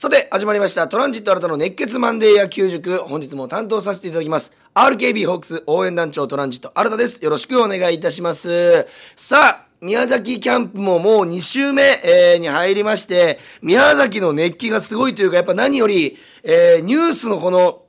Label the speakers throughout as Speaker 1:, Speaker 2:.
Speaker 1: さて、始まりました。トランジット新たの熱血マンデー野球塾。本日も担当させていただきます。RKB ホークス応援団長トランジット新たです。よろしくお願いいたします。さあ、宮崎キャンプももう2週目、えー、に入りまして、宮崎の熱気がすごいというか、やっぱ何より、えー、ニュースのこの、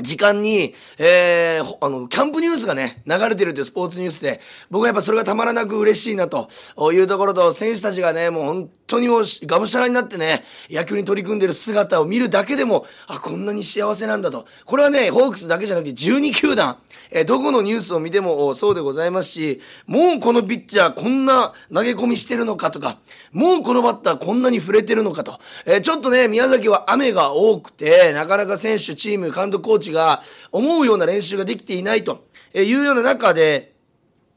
Speaker 1: 時間に、えー、あの、キャンプニュースがね、流れてるというスポーツニュースで、僕はやっぱそれがたまらなく嬉しいなというところと、選手たちがね、もう本当にもうがむしゃらになってね、野球に取り組んでる姿を見るだけでも、あ、こんなに幸せなんだと。これはね、ホークスだけじゃなくて12球団、えー、どこのニュースを見てもそうでございますし、もうこのピッチャーこんな投げ込みしてるのかとか、もうこのバッターこんなに触れてるのかと。えー、ちょっとね、宮崎は雨が多くて、なかなか選手、チーム、監督、コーチが思うような練習ができていないというような中で、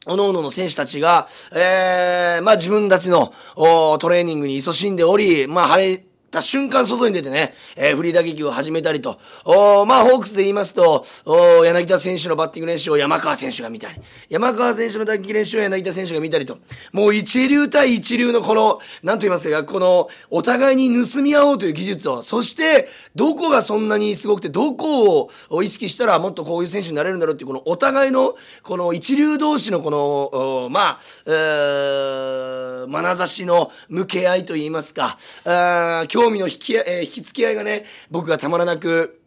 Speaker 1: 各々の選手たちが、えー、まあ自分たちのトレーニングに勤しんでおり、まあ晴れ、た瞬間外に出てね、えー、フリー打撃を始めたりと、おまあ、ホークスで言いますと、お柳田選手のバッティング練習を山川選手が見たり、山川選手の打撃練習を柳田選手が見たりと、もう一流対一流のこの、なんと言いますか、この、お互いに盗み合おうという技術を、そして、どこがそんなにすごくて、どこを意識したらもっとこういう選手になれるんだろうっていう、このお互いの、この一流同士のこの、まあ、えー、眼差しの向け合いと言いますか、あ興味の引き,、えー、引き付き合いがね、僕がたまらなく、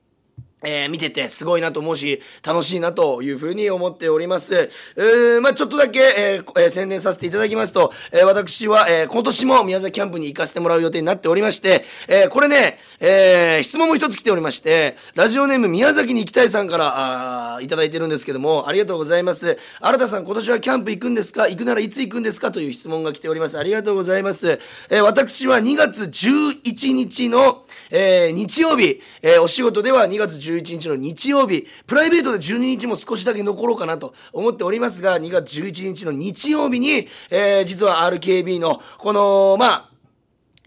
Speaker 1: えー、見ててすごいなと思うし、楽しいなというふうに思っております。えー、まあちょっとだけ、えーえー、宣伝させていただきますと、えー、私は、えー、今年も宮崎キャンプに行かせてもらう予定になっておりまして、えー、これね、えー、質問も一つ来ておりまして、ラジオネーム宮崎に行きたいさんから、あいただいてるんですけども、ありがとうございます。新田さん、今年はキャンプ行くんですか？行くならいつ行くんですか？という質問が来ております。ありがとうございます。えー、私は2月11日の、えー、日曜日、えー、お仕事では2月11日の日曜日、プライベートで12日も少しだけ残ろうかなと思っておりますが、2月11日の日曜日に、えー、実は RKB の、この、まあ、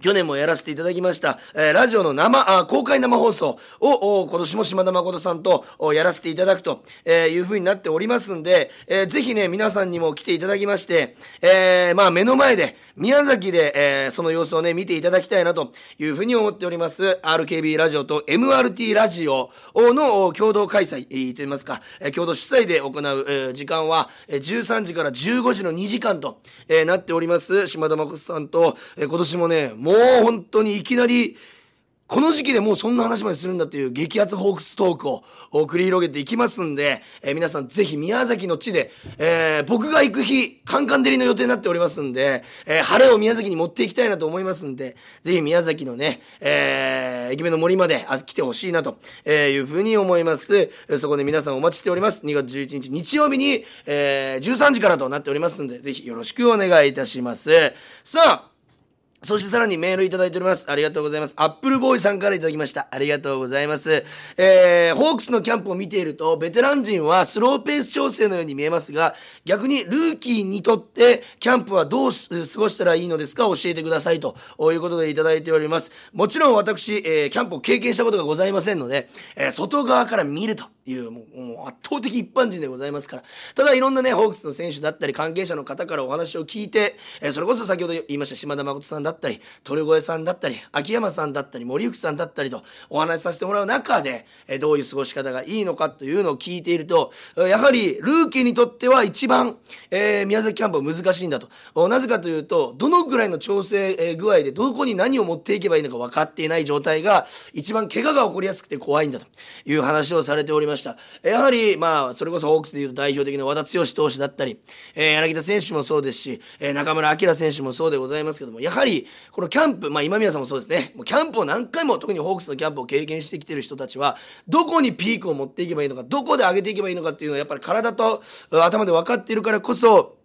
Speaker 1: 去年もやらせていただきました、えー、ラジオの生、あ公開生放送を、今年も島田誠さんとやらせていただくと、えー、いう風になっておりますんで、えー、ぜひね、皆さんにも来ていただきまして、えー、まあ目の前で、宮崎で、えー、その様子をね、見ていただきたいなという風に思っております。RKB ラジオと MRT ラジオの共同開催、えー、といいますか、えー、共同主催で行う、えー、時間は、えー、13時から15時の2時間と、えー、なっております。島田誠さんと、えー、今年もね、ももう本当にいきなりこの時期でもうそんな話までするんだという激アツホークストークを繰り広げていきますんで、えー、皆さんぜひ宮崎の地で、えー、僕が行く日、カンカン照りの予定になっておりますんで、えー、晴れを宮崎に持っていきたいなと思いますんで、ぜひ宮崎のね、えー、駅目の森まで来てほしいなというふうに思います。そこで皆さんお待ちしております。2月11日日曜日に、えー、13時からとなっておりますんで、ぜひよろしくお願いいたします。さあ、そしてさらにメールいただいております。ありがとうございます。アップルボーイさんからいただきました。ありがとうございます。えー、ホークスのキャンプを見ていると、ベテラン陣はスローペース調整のように見えますが、逆にルーキーにとってキャンプはどう過ごしたらいいのですか？教えてくださいということでいただいております。もちろん私、えー、キャンプを経験したことがございませんので、えー、外側から見るというもうもう圧倒的一般人でございますから。ただいろんなね、ホークスの選手だったり関係者の方からお話を聞いて、えー、それこそ先ほど言いました島田誠さんだったり、鳥越さんだったり、秋山さんだったり、森福さんだったりとお話しさせてもらう中で、えどういう過ごし方がいいのかというのを聞いていると、やはりルーキーにとっては一番、えー、宮崎キャンプは難しいんだと。なぜかというと、どのぐらいの調整具合でどこに何を持っていけばいいのか分かっていない状態が一番怪我が起こりやすくて怖いんだという話をされておりました。やはり、まあ、それこそホークスでいうと代表的な和田剛投手だったり、えー、柳田選手もそうですし、えー、中村晃選手もそうでございますけども、やはり、このキャンプ、まあ今宮さんもそうですね、もうキャンプを何回も、特にホークスのキャンプを経験してきてる人たちは、どこにピークを持っていけばいいのか、どこで上げていけばいいのかっていうのは、やっぱり体と頭で分かっているからこそ、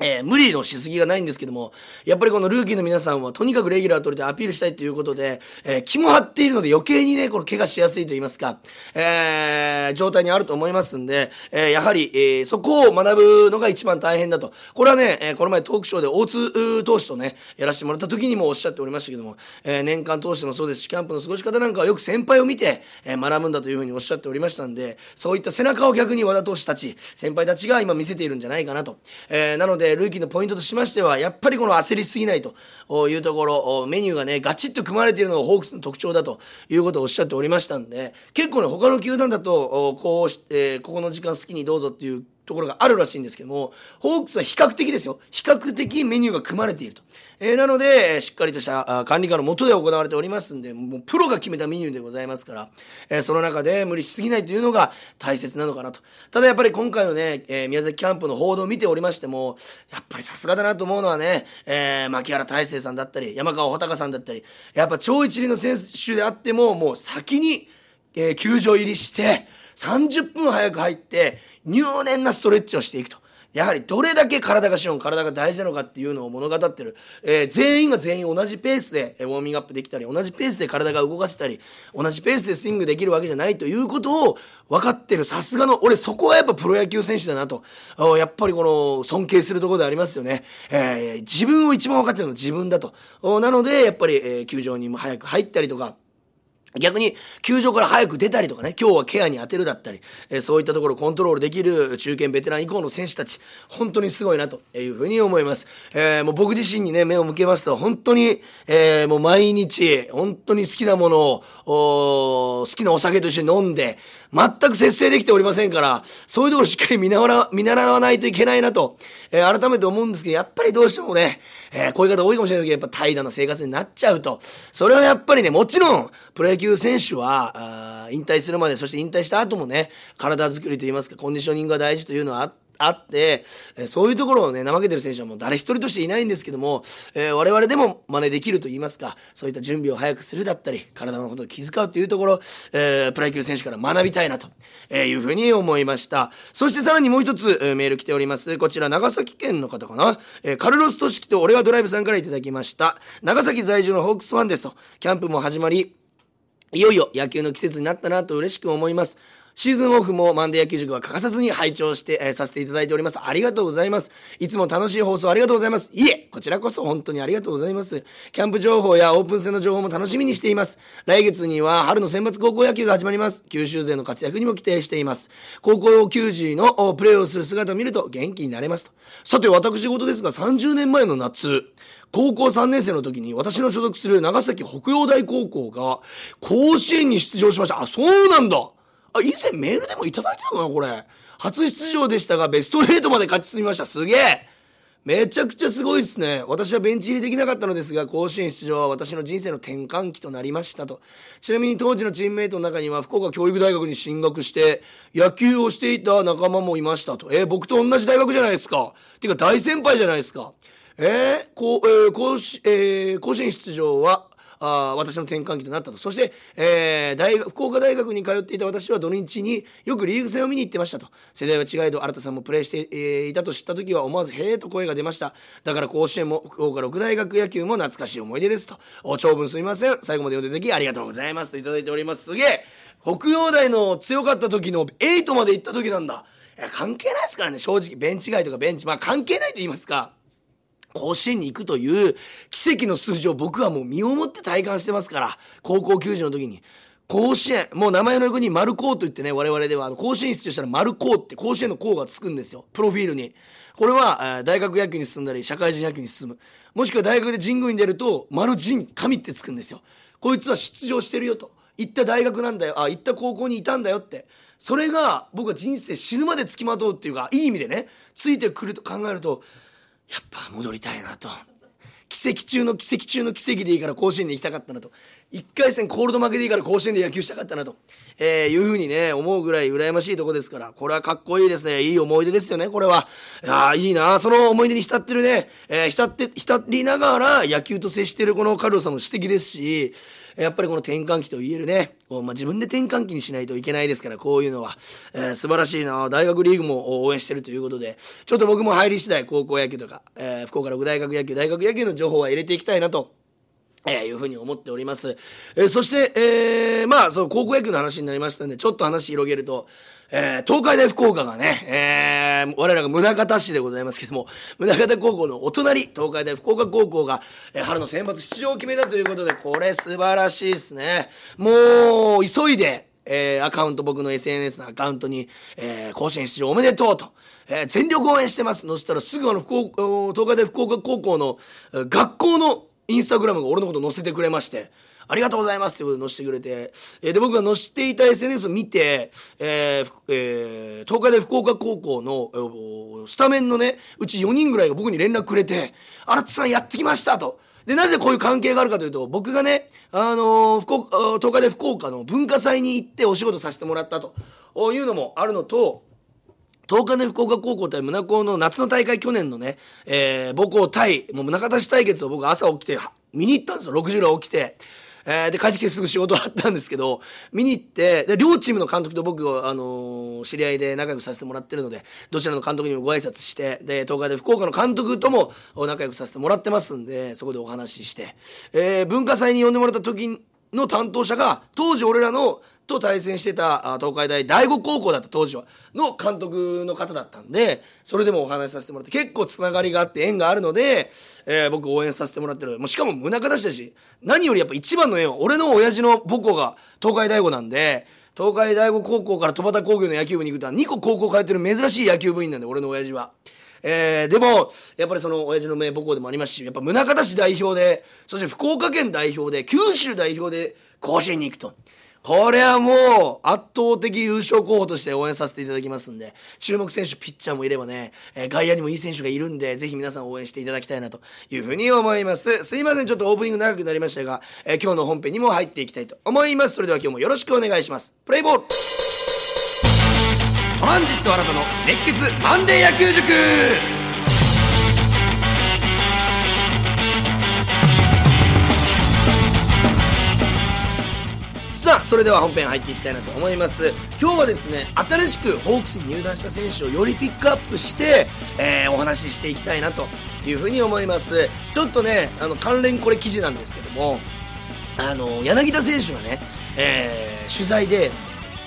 Speaker 1: えー、無理のしすぎがないんですけども、やっぱりこのルーキーの皆さんはとにかくレギュラー取れてアピールしたいということで、えー、気も張っているので余計にね、この怪我しやすいと言いますか、えー、状態にあると思いますんで、え、やはり、え、そこを学ぶのが一番大変だと。これはね、え、この前トークショーで大津投手とね、やらせてもらった時にもおっしゃっておりましたけども、え、年間通してもそうですし、キャンプの過ごし方なんかはよく先輩を見て、え、学ぶんだというふうにおっしゃっておりましたんで、そういった背中を逆に和田投手たち、先輩たちが今見せているんじゃないかなと。え、なので、でルーキーのポイントとしましてはやっぱりこの焦りすぎないというところメニューがねガチッと組まれているのがホークスの特徴だということをおっしゃっておりましたんで結構ね他の球団だとこうして、ここの時間好きにどうぞっていうところがあるらしいんですけども、ホークスは比較的ですよ。比較的メニューが組まれていると。えー、なので、しっかりとした管理官のもとで行われておりますんで、もうプロが決めたメニューでございますから、えー、その中で無理しすぎないというのが大切なのかなと。ただやっぱり今回のね、えー、宮崎キャンプの報道を見ておりましても、やっぱりさすがだなと思うのはね、えー、牧原大成さんだったり、山川穂高さんだったり、やっぱ超一流の選手であっても、もう先に、えー、球場入りして、30分早く入って、入念なストレッチをしていくと。やはりどれだけ体が資本、体が大事なのかっていうのを物語ってる。えー、全員が全員同じペースでえウォーミングアップできたり、同じペースで体が動かせたり、同じペースでスイングできるわけじゃないということを分かってる。さすがの、俺そこはやっぱプロ野球選手だなと。やっぱりこの尊敬するところでありますよね。えー、自分を一番分かってるのは自分だと。なので、やっぱり、え、球場にも早く入ったりとか、逆に、球場から早く出たりとかね、今日はケアに当てるだったり、えー、そういったところをコントロールできる中堅ベテラン以降の選手たち、本当にすごいなというふうに思います。えー、もう僕自身にね、目を向けますと、本当に、えー、もう毎日、本当に好きなものを、好きなお酒と一緒に飲んで、全く節制できておりませんから、そういうところしっかり見習わ見習わないといけないなと、え、改めて思うんですけど、やっぱりどうしてもね、え、こういう方多いかもしれないけど、やっぱ怠惰な生活になっちゃうと、それはやっぱりね、もちろん、プロ野球球選手は、引退するまで、そして引退した後もね、体作りといいますか、コンディショニングが大事というのはあって、えそういうところをね、怠けてる選手はもう誰一人としていないんですけども、えー、我々でも真似できると言いますか、そういった準備を早くするだったり、体のことを気遣うというところ、えー、プロ野球選手から学びたいなと、えいうふうに思いました。そしてさらにもう一つ、メール来ております。こちら、長崎県の方かな。えカルロス・トシキと俺がドライブさんからいただきました。長崎在住のホークスファンですと、キャンプも始まり、いよいよ野球の季節になったなと嬉しく思います。シーズンオフもマンデー野球塾は欠かさずに拝聴して、えー、させていただいております。ありがとうございます。いつも楽しい放送ありがとうございます。いえ、こちらこそ本当にありがとうございます。キャンプ情報やオープン戦の情報も楽しみにしています。来月には春の選抜高校野球が始まります。九州勢の活躍にも期待しています。高校球児のプレーをする姿を見ると元気になれますと。さて私事ですが30年前の夏、高校3年生の時に私の所属する長崎北洋大高校が甲子園に出場しました。あ、そうなんだ。あ、以前メールでもいただいてたかなこれ。初出場でしたが、ベスト8まで勝ち進みました。すげえめちゃくちゃすごいですね。私はベンチ入りできなかったのですが、甲子園出場は私の人生の転換期となりましたと。ちなみに当時のチームメイトの中には、福岡教育大学に進学して、野球をしていた仲間もいましたと。えー、僕と同じ大学じゃないですか。てか大先輩じゃないですか。えー、こう、えー、甲子、えー、甲子園出場は、あ私の転換期となったと。そして、えー、大学福岡大学に通っていた私は土日によくリーグ戦を見に行ってましたと。世代は違いと新田さんもプレーして、えー、いたと知った時は思わず「へえ」と声が出ました。だから甲子園も福岡六大学野球も懐かしい思い出ですと。長文すみません。最後まで読んでいただきありがとうございますと。頂いております。すげえ。北洋大の強かった時の8まで行った時なんだ。関係ないですからね。正直ベンチ外とかベンチまあ関係ないと言いますか。甲子園に行くという奇跡の数字を僕はもう身をもって体感してますから、高校球児の時に。甲子園、もう名前の横に丸甲と言ってね、我々では、あの甲子園出場したら丸甲って甲子園の甲がつくんですよ。プロフィールに。これは、大学野球に進んだり、社会人野球に進む。もしくは大学で神宮に出ると、丸神、神ってつくんですよ。こいつは出場してるよと。行った大学なんだよ。あ、行った高校にいたんだよって。それが、僕は人生死ぬまで付きまとうっていうか、いい意味でね、ついてくると考えると、やっぱ戻りたいなと。奇跡中の奇跡中の奇跡でいいから甲子園に行きたかったなと。1回戦コールド負けでいいから甲子園で野球したかったなと、えー、いうふうにね思うぐらい羨ましいとこですから。これはかっこいいですね。いい思い出ですよねこれは。いやいいな。その思い出に浸ってるね、えー、浸って浸りながら野球と接してるこのカルロさんも素敵ですし。やっぱりこの転換期と言えるね、まあ、自分で転換期にしないといけないですから、こういうのは、えー、素晴らしいな。大学リーグも応援してるということで、ちょっと僕も入り次第高校野球とか、えー、福岡六大学野球、大学野球の情報は入れていきたいなと。えー、いうふうに思っております。えー、そして、えー、まあ、その高校野球の話になりましたんで、ちょっと話広げると、えー、東海大福岡がね、えー、我らが宗像市でございますけども、宗像高校のお隣、東海大福岡高校が、えー、春の選抜出場を決めたということで、これ素晴らしいですね。もう、急いで、えー、アカウント、僕の SNS のアカウントに、えー、甲子園出場おめでとうと、えー、全力応援してます載せたらすぐあの、福岡、東海大福岡高校の学校のインスタグラムが俺のこと載せてくれまして、ありがとうございますということで載せてくれて、えー、で、僕が載せていた SNS を見て、えーえー、東海大福岡高校の、スタメンのね、うち4人ぐらいが僕に連絡くれて、荒津さんやってきましたと。で、なぜこういう関係があるかというと、僕がね、あのー、福岡、東海大福岡の文化祭に行ってお仕事させてもらったというのもあるのと、東海大福岡高校対宗高の夏の大会去年のね、えー、母校対、もう中田市対決を僕朝起きて、見に行ったんですよ、6時ぐら起きて。えー、で、帰ってきてすぐ仕事あったんですけど、見に行って、で、両チームの監督と僕を、あのー、知り合いで仲良くさせてもらってるので、どちらの監督にもご挨拶して、で、東海大福岡の監督とも仲良くさせてもらってますんで、そこでお話しして、えー、文化祭に呼んでもらった時の担当者が、当時俺らのと対戦してた東海大第五高校だった当時はの監督の方だったんでそれでもお話しさせてもらって結構つながりがあって縁があるので、えー、僕応援させてもらってるもうしかも宗像市だし何よりやっぱ一番の縁は俺の親父の母校が東海大五なんで東海大五高校から戸畑工業の野球部に行くとは2個高校通ってる珍しい野球部員なんで俺の親父は。えー、でも、やっぱりその親父の名母校でもありますし、やっぱ宗像市代表で、そして福岡県代表で、九州代表で甲子園に行くと。これはもう圧倒的優勝候補として応援させていただきますんで、注目選手、ピッチャーもいればね、えー、外野にもいい選手がいるんで、ぜひ皆さん応援していただきたいなというふうに思います。すいません、ちょっとオープニング長くなりましたが、えー、今日の本編にも入っていきたいと思います。それでは今日もよろしくお願いします。プレイボールトランジット新たの熱血マンデー野球塾。さあそれでは本編入っていきたいなと思います。今日はですね新しくホークスに入団した選手をよりピックアップして、えー、お話ししていきたいなというふうに思います。ちょっとねあの関連これ記事なんですけどもあの柳田選手がね、えー、取材で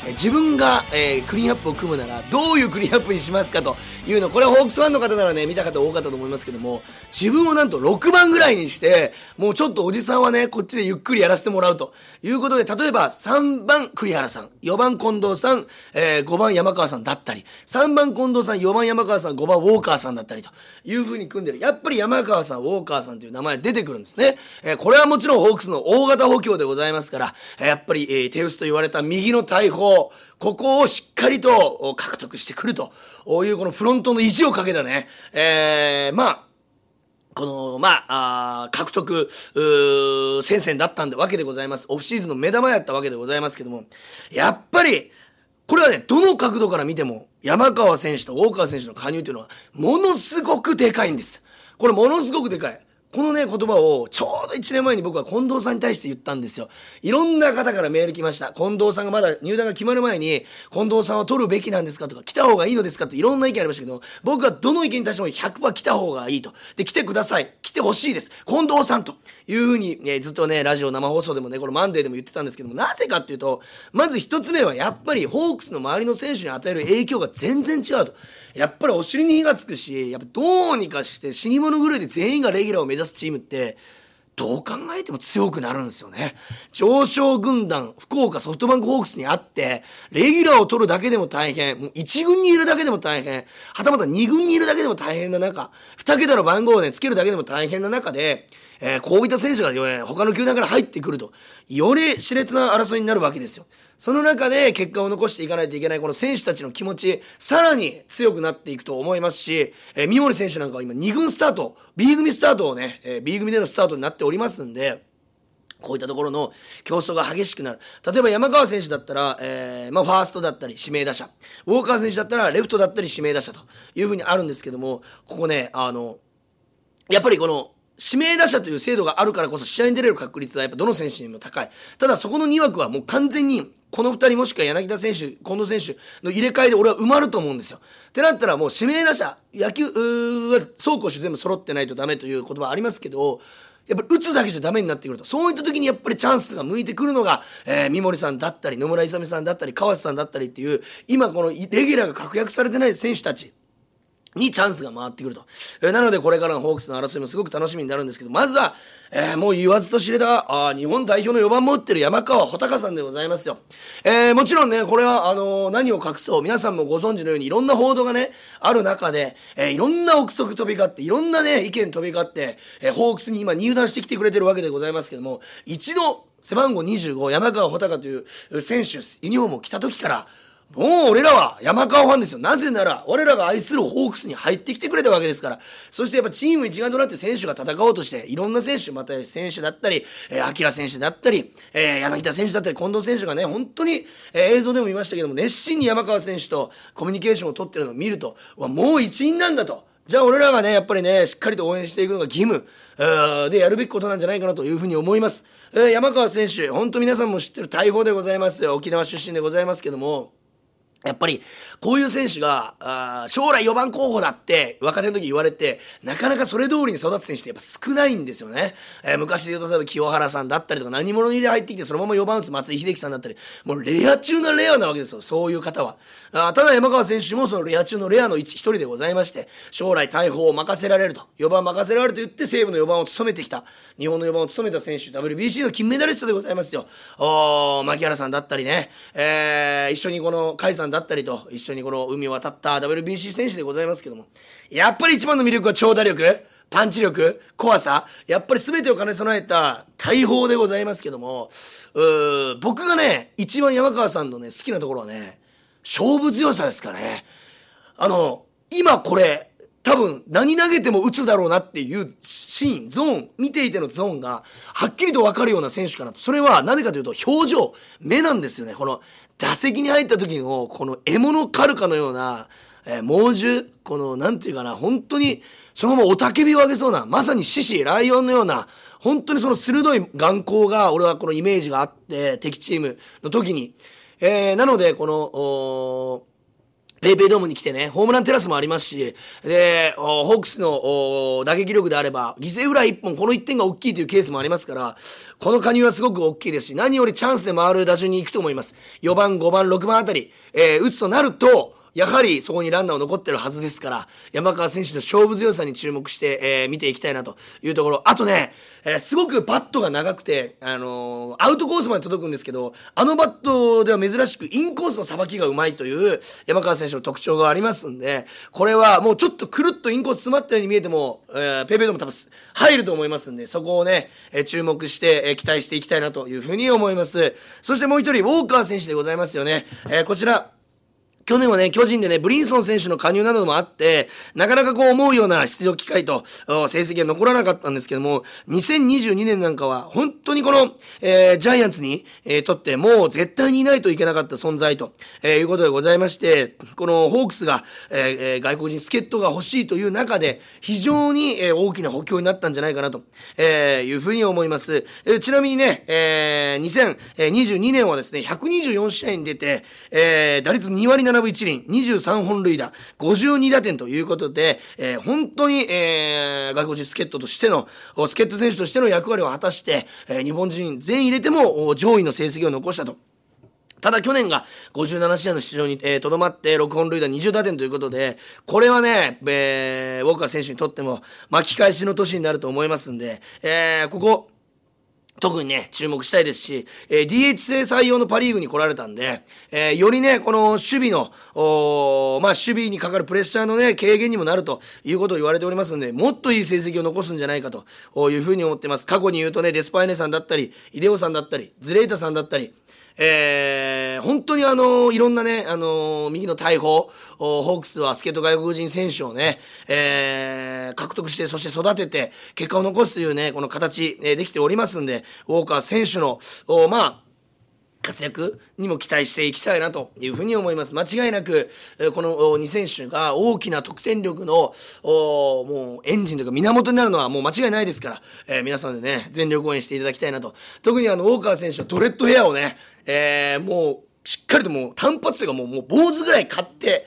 Speaker 1: 自分が、えー、クリーンアップを組むならどういうクリーンアップにしますかというのこれはホークスファンの方ならね見た方多かったと思いますけども自分をなんと6番ぐらいにしてもうちょっとおじさんはねこっちでゆっくりやらせてもらうということで例えば3番栗原さん4番近藤さん、えー、5番山川さんだったり3番近藤さん4番山川さん5番ウォーカーさんだったりというふうに組んでる。やっぱり山川さんウォーカーさんという名前出てくるんですね、えー、これはもちろんホークスの大型補強でございますから、やっぱり、えー、手薄と言われた右の大砲ここをしっかりと獲得してくるというこのフロントの意地をかけたね、えー、まあ、この、まあ、あ獲得、戦線だったんでわけでございます。オフシーズンの目玉やったわけでございますけども、やっぱり、これはね、どの角度から見ても、山川選手と大川選手の加入というのは、ものすごくでかいんです。これものすごくでかい。このね、言葉をちょうど1年前に僕は近藤さんに対して言ったんですよ。いろんな方からメール来ました。近藤さんがまだ入団が決まる前に、近藤さんは取るべきなんですかとか、来た方がいいのですかといろんな意見ありましたけど、僕はどの意見に対しても100%来た方がいいと。で、来てください。来てほしいです。近藤さんというふうに、ね、ずっとね、ラジオ生放送でもね、このマンデーでも言ってたんですけども、なぜかっていうと、まず一つ目はやっぱりホークスの周りの選手に与える影響が全然違うと。やっぱりお尻に火がつくし、やっぱどうにかして死に物狂いで全員がレギュラーを目指すチームって、どう考えても強くなるんですよね。上昇軍団、福岡ソフトバンクホークスにあって、レギュラーを取るだけでも大変、もう1軍にいるだけでも大変、はたまた2軍にいるだけでも大変な中、2桁の番号をね、つけるだけでも大変な中で、えー、こういった選手が、ね、他の球団から入ってくると、より熾烈な争いになるわけですよ。その中で結果を残していかないといけないこの選手たちの気持ち、さらに強くなっていくと思いますし、えー、三森選手なんかは今2軍スタート、B 組スタートをね、えー、B 組でのスタートになっておりますんで、こういったところの競争が激しくなる。例えば山川選手だったら、えー、まあファーストだったり指名打者。ウォーカー選手だったらレフトだったり指名打者というふうにあるんですけども、ここね、あの、やっぱりこの指名打者という制度があるからこそ試合に出れる確率はやっぱどの選手にも高い。ただそこの2枠はもう完全にこの2人もしくは柳田選手、近藤選手の入れ替えで俺は埋まると思うんですよ。ってなったらもう指名打者、野球は走攻守全部揃ってないとダメという言葉ありますけど、やっぱり打つだけじゃダメになってくると。そういった時にやっぱりチャンスが向いてくるのが、えー、三森さんだったり、野村勇さんだったり、川瀬さんだったりっていう、今このレギュラーが確約されてない選手たち。にチャンスが回ってくると。えー、なのでこれからのホークスの争いもすごく楽しみになるんですけど、まずは、えー、もう言わずと知れた、あ日本代表の4番も打ってる山川穂高さんでございますよ。えー、もちろんね、これは、あの、何を隠そう、皆さんもご存知のようにいろんな報道がね、ある中で、え、いろんな憶測飛び交って、いろんなね、意見飛び交って、え、ホークスに今入団してきてくれてるわけでございますけども、一度、背番号25、山川穂高という選手、ユニフォームを着た時から、もう俺らは山川ファンですよ。なぜなら、俺らが愛するホークスに入ってきてくれたわけですから。そしてやっぱチーム一丸となって選手が戦おうとして、いろんな選手、また選手だったり、えー、アキラ選手だったり、えー、柳田選手だったり、近藤選手がね、本当に、えー、映像でも見ましたけども、熱心に山川選手とコミュニケーションを取ってるのを見ると、わ、もう一員なんだと。じゃあ俺らがね、やっぱりね、しっかりと応援していくのが義務、でやるべきことなんじゃないかなというふうに思います。えー、山川選手、本当皆さんも知ってる大砲でございます。沖縄出身でございますけども、やっぱり、こういう選手が、あ将来4番候補だって若手の時言われて、なかなかそれ通りに育つ選手ってやっぱ少ないんですよね。えー、昔で言うと例えば清原さんだったりとか何者にで入ってきてそのまま4番打つ松井秀喜さんだったり、もうレア中のレアなわけですよ。そういう方は。あただ山川選手もそのレア中のレアの一人でございまして、将来大砲を任せられると、4番任せられると言って西武の4番を務めてきた、日本の4番を務めた選手、WBC の金メダリストでございますよ。お牧原さんだったりね、えー、一緒にこの甲斐さんだったりと、一緒にこの海を渡った WBC 選手でございますけども、やっぱり一番の魅力は長打力、パンチ力、怖さ、やっぱり全てを兼ね備えた大砲でございますけども、う僕がね、一番山川さんのね、好きなところはね、勝負強さですかね。あの、今これ、多分何投げても打つだろうなっていうシーン、ゾーン、見ていてのゾーンがはっきりと分かるような選手かなと。それはなぜかというと表情、目なんですよね。この打席に入った時のこの獲物狩るかのような、えー、猛獣、このなんていうかな、本当にそのまま雄たけびを上げそうな、まさに獅子、ライオンのような、本当にその鋭い眼光が俺はこのイメージがあって、敵チームの時に。えー、なので、この、ペイペイドームに来てね、ホームランテラスもありますし、で、ホークスの打撃力であれば、犠牲フライ1本、この1点が大きいというケースもありますから、この加入はすごく大きいですし、何よりチャンスで回る打順に行くと思います。4番、5番、6番あたり、えー、打つとなると、やはりそこにランナーを残ってるはずですから、山川選手の勝負強さに注目して、えー、見ていきたいなというところ。あとね、えー、すごくバットが長くて、あのー、アウトコースまで届くんですけど、あのバットでは珍しくインコースのさばきがうまいという山川選手の特徴がありますんで、これはもうちょっとくるっとインコース詰まったように見えても、えー、ペペイでも多分入ると思いますんで、そこをね、えー、注目して、えー、期待していきたいなというふうに思います。そしてもう一人、ウォーカー選手でございますよね。えー、こちら、去年はね、巨人でね、ブリンソン選手の加入などもあって、なかなかこう思うような出場機会と、成績が残らなかったんですけども、2022年なんかは、本当にこの、えー、ジャイアンツに、えー、とってもう絶対にいないといけなかった存在と、えー、いうことでございまして、このホークスが、えー、外国人助っ人が欲しいという中で、非常に、えー、大きな補強になったんじゃないかなと、えー、いうふうに思います。えー、ちなみにね、えー、2022年はですね、124試合に出て、えー、打率2割7分1厘、23本塁打、52打点ということで、えー、本当に、えー、外国人助っ人としての、助っ人選手としての役割を果たして、えー、日本人全員入れても上位の成績を残したと。ただ去年が57試合の出場にとど、えー、まって6本塁打20打点ということで、これはね、えー、ウォーカー選手にとっても巻き返しの年になると思いますんで、えー、ここ、特にね、注目したいですし、えー、DH 制採用のパリーグに来られたんで、えー、よりね、この守備の、まあ、守備にかかるプレッシャーのね、軽減にもなるということを言われておりますので、もっといい成績を残すんじゃないかというふうに思ってます。過去に言うとね、デスパイネさんだったり、イデオさんだったり、ズレイタさんだったり、えー、本当にあの、いろんなね、あの、右の大砲、ホークスは助っ人外国人選手をね、えー、獲得して、そして育てて、結果を残すというね、この形、え、できておりますんで、ウォーカー選手の、おまあ、活躍にも期待していきたいなというふうに思います。間違いなく、この2選手が大きな得点力の、もうエンジンというか源になるのはもう間違いないですから、えー、皆さんでね、全力応援していただきたいなと。特にあの、ウォーカー選手はドレッドヘアをね、えー、もう、しっかりともう単発というかもう、もう坊主ぐらい買って、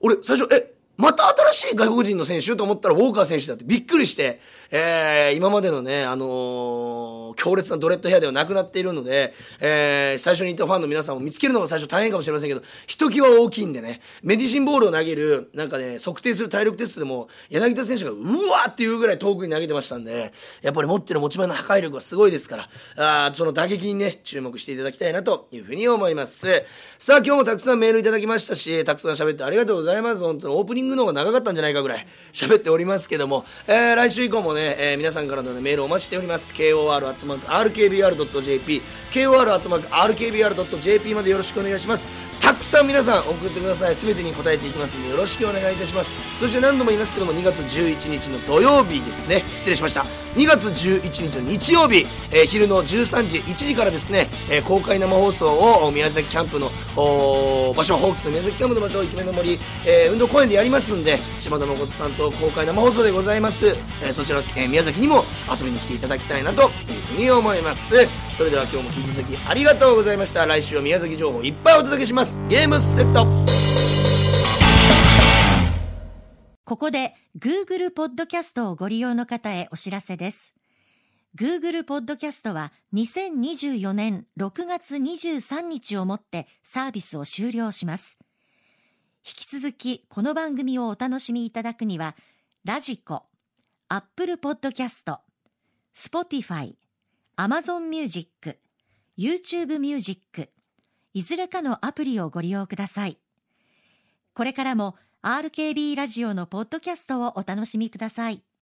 Speaker 1: 俺、最初、え、また新しい外国人の選手と思ったらウォーカー選手だってびっくりして、えー、今までのね、あのー、強烈なドレッドヘアではなくなっているので、えー、最初にいたファンの皆さんを見つけるのが最初大変かもしれませんけど、ひときわ大きいんでね、メディシンボールを投げる、なんかね、測定する体力テストでも、柳田選手がうわーっていうぐらい遠くに投げてましたんで、やっぱり持ってる持ち前の破壊力はすごいですから、あその打撃にね、注目していただきたいなというふうに思います。さあ、今日もたくさんメールいただきましたし、たくさん喋ってありがとうございます。本当にオープニングの方が長かったんじゃないかぐらい喋っておりますけども、えー、来週以降もね、えー、皆さんからの、ね、メールをお待ちしております。kor.rkbr.jp、kor.rkbr.jp までよろしくお願いします。たくさん皆さん送ってください。すべてに答えていきますのでよろしくお願いいたします。そして何度も言いますけども、2月11日の土曜日ですね。失礼しました。2月11日の日曜日、えー、昼の13時、1時からですね、えー、公開生放送を宮崎キャンプの場所、ホークスの宮崎キャンプの場所、イケメンの森、えー、運動公園でやりますんで、島田誠さんと公開生放送でございます。えー、そちら、えー、宮崎にも遊びに来ていただきたいなというふうに思います。それでは今日も聞いていただきありがとうございました。来週は宮崎情報いっぱいお届けします。ゲームセット
Speaker 2: ここで Google ポッドキャストをご利用の方へお知らせです。Google ポッドキャストは2024年6月23日をもってサービスを終了します。引き続きこの番組をお楽しみいただくには、 radiko、 Apple ポッドキャスト、 Spotify、 Amazon ミュージック、YouTube ミュージック、いずれかのアプリをご利用ください。これからも RKB ラジオのポッドキャストをお楽しみください。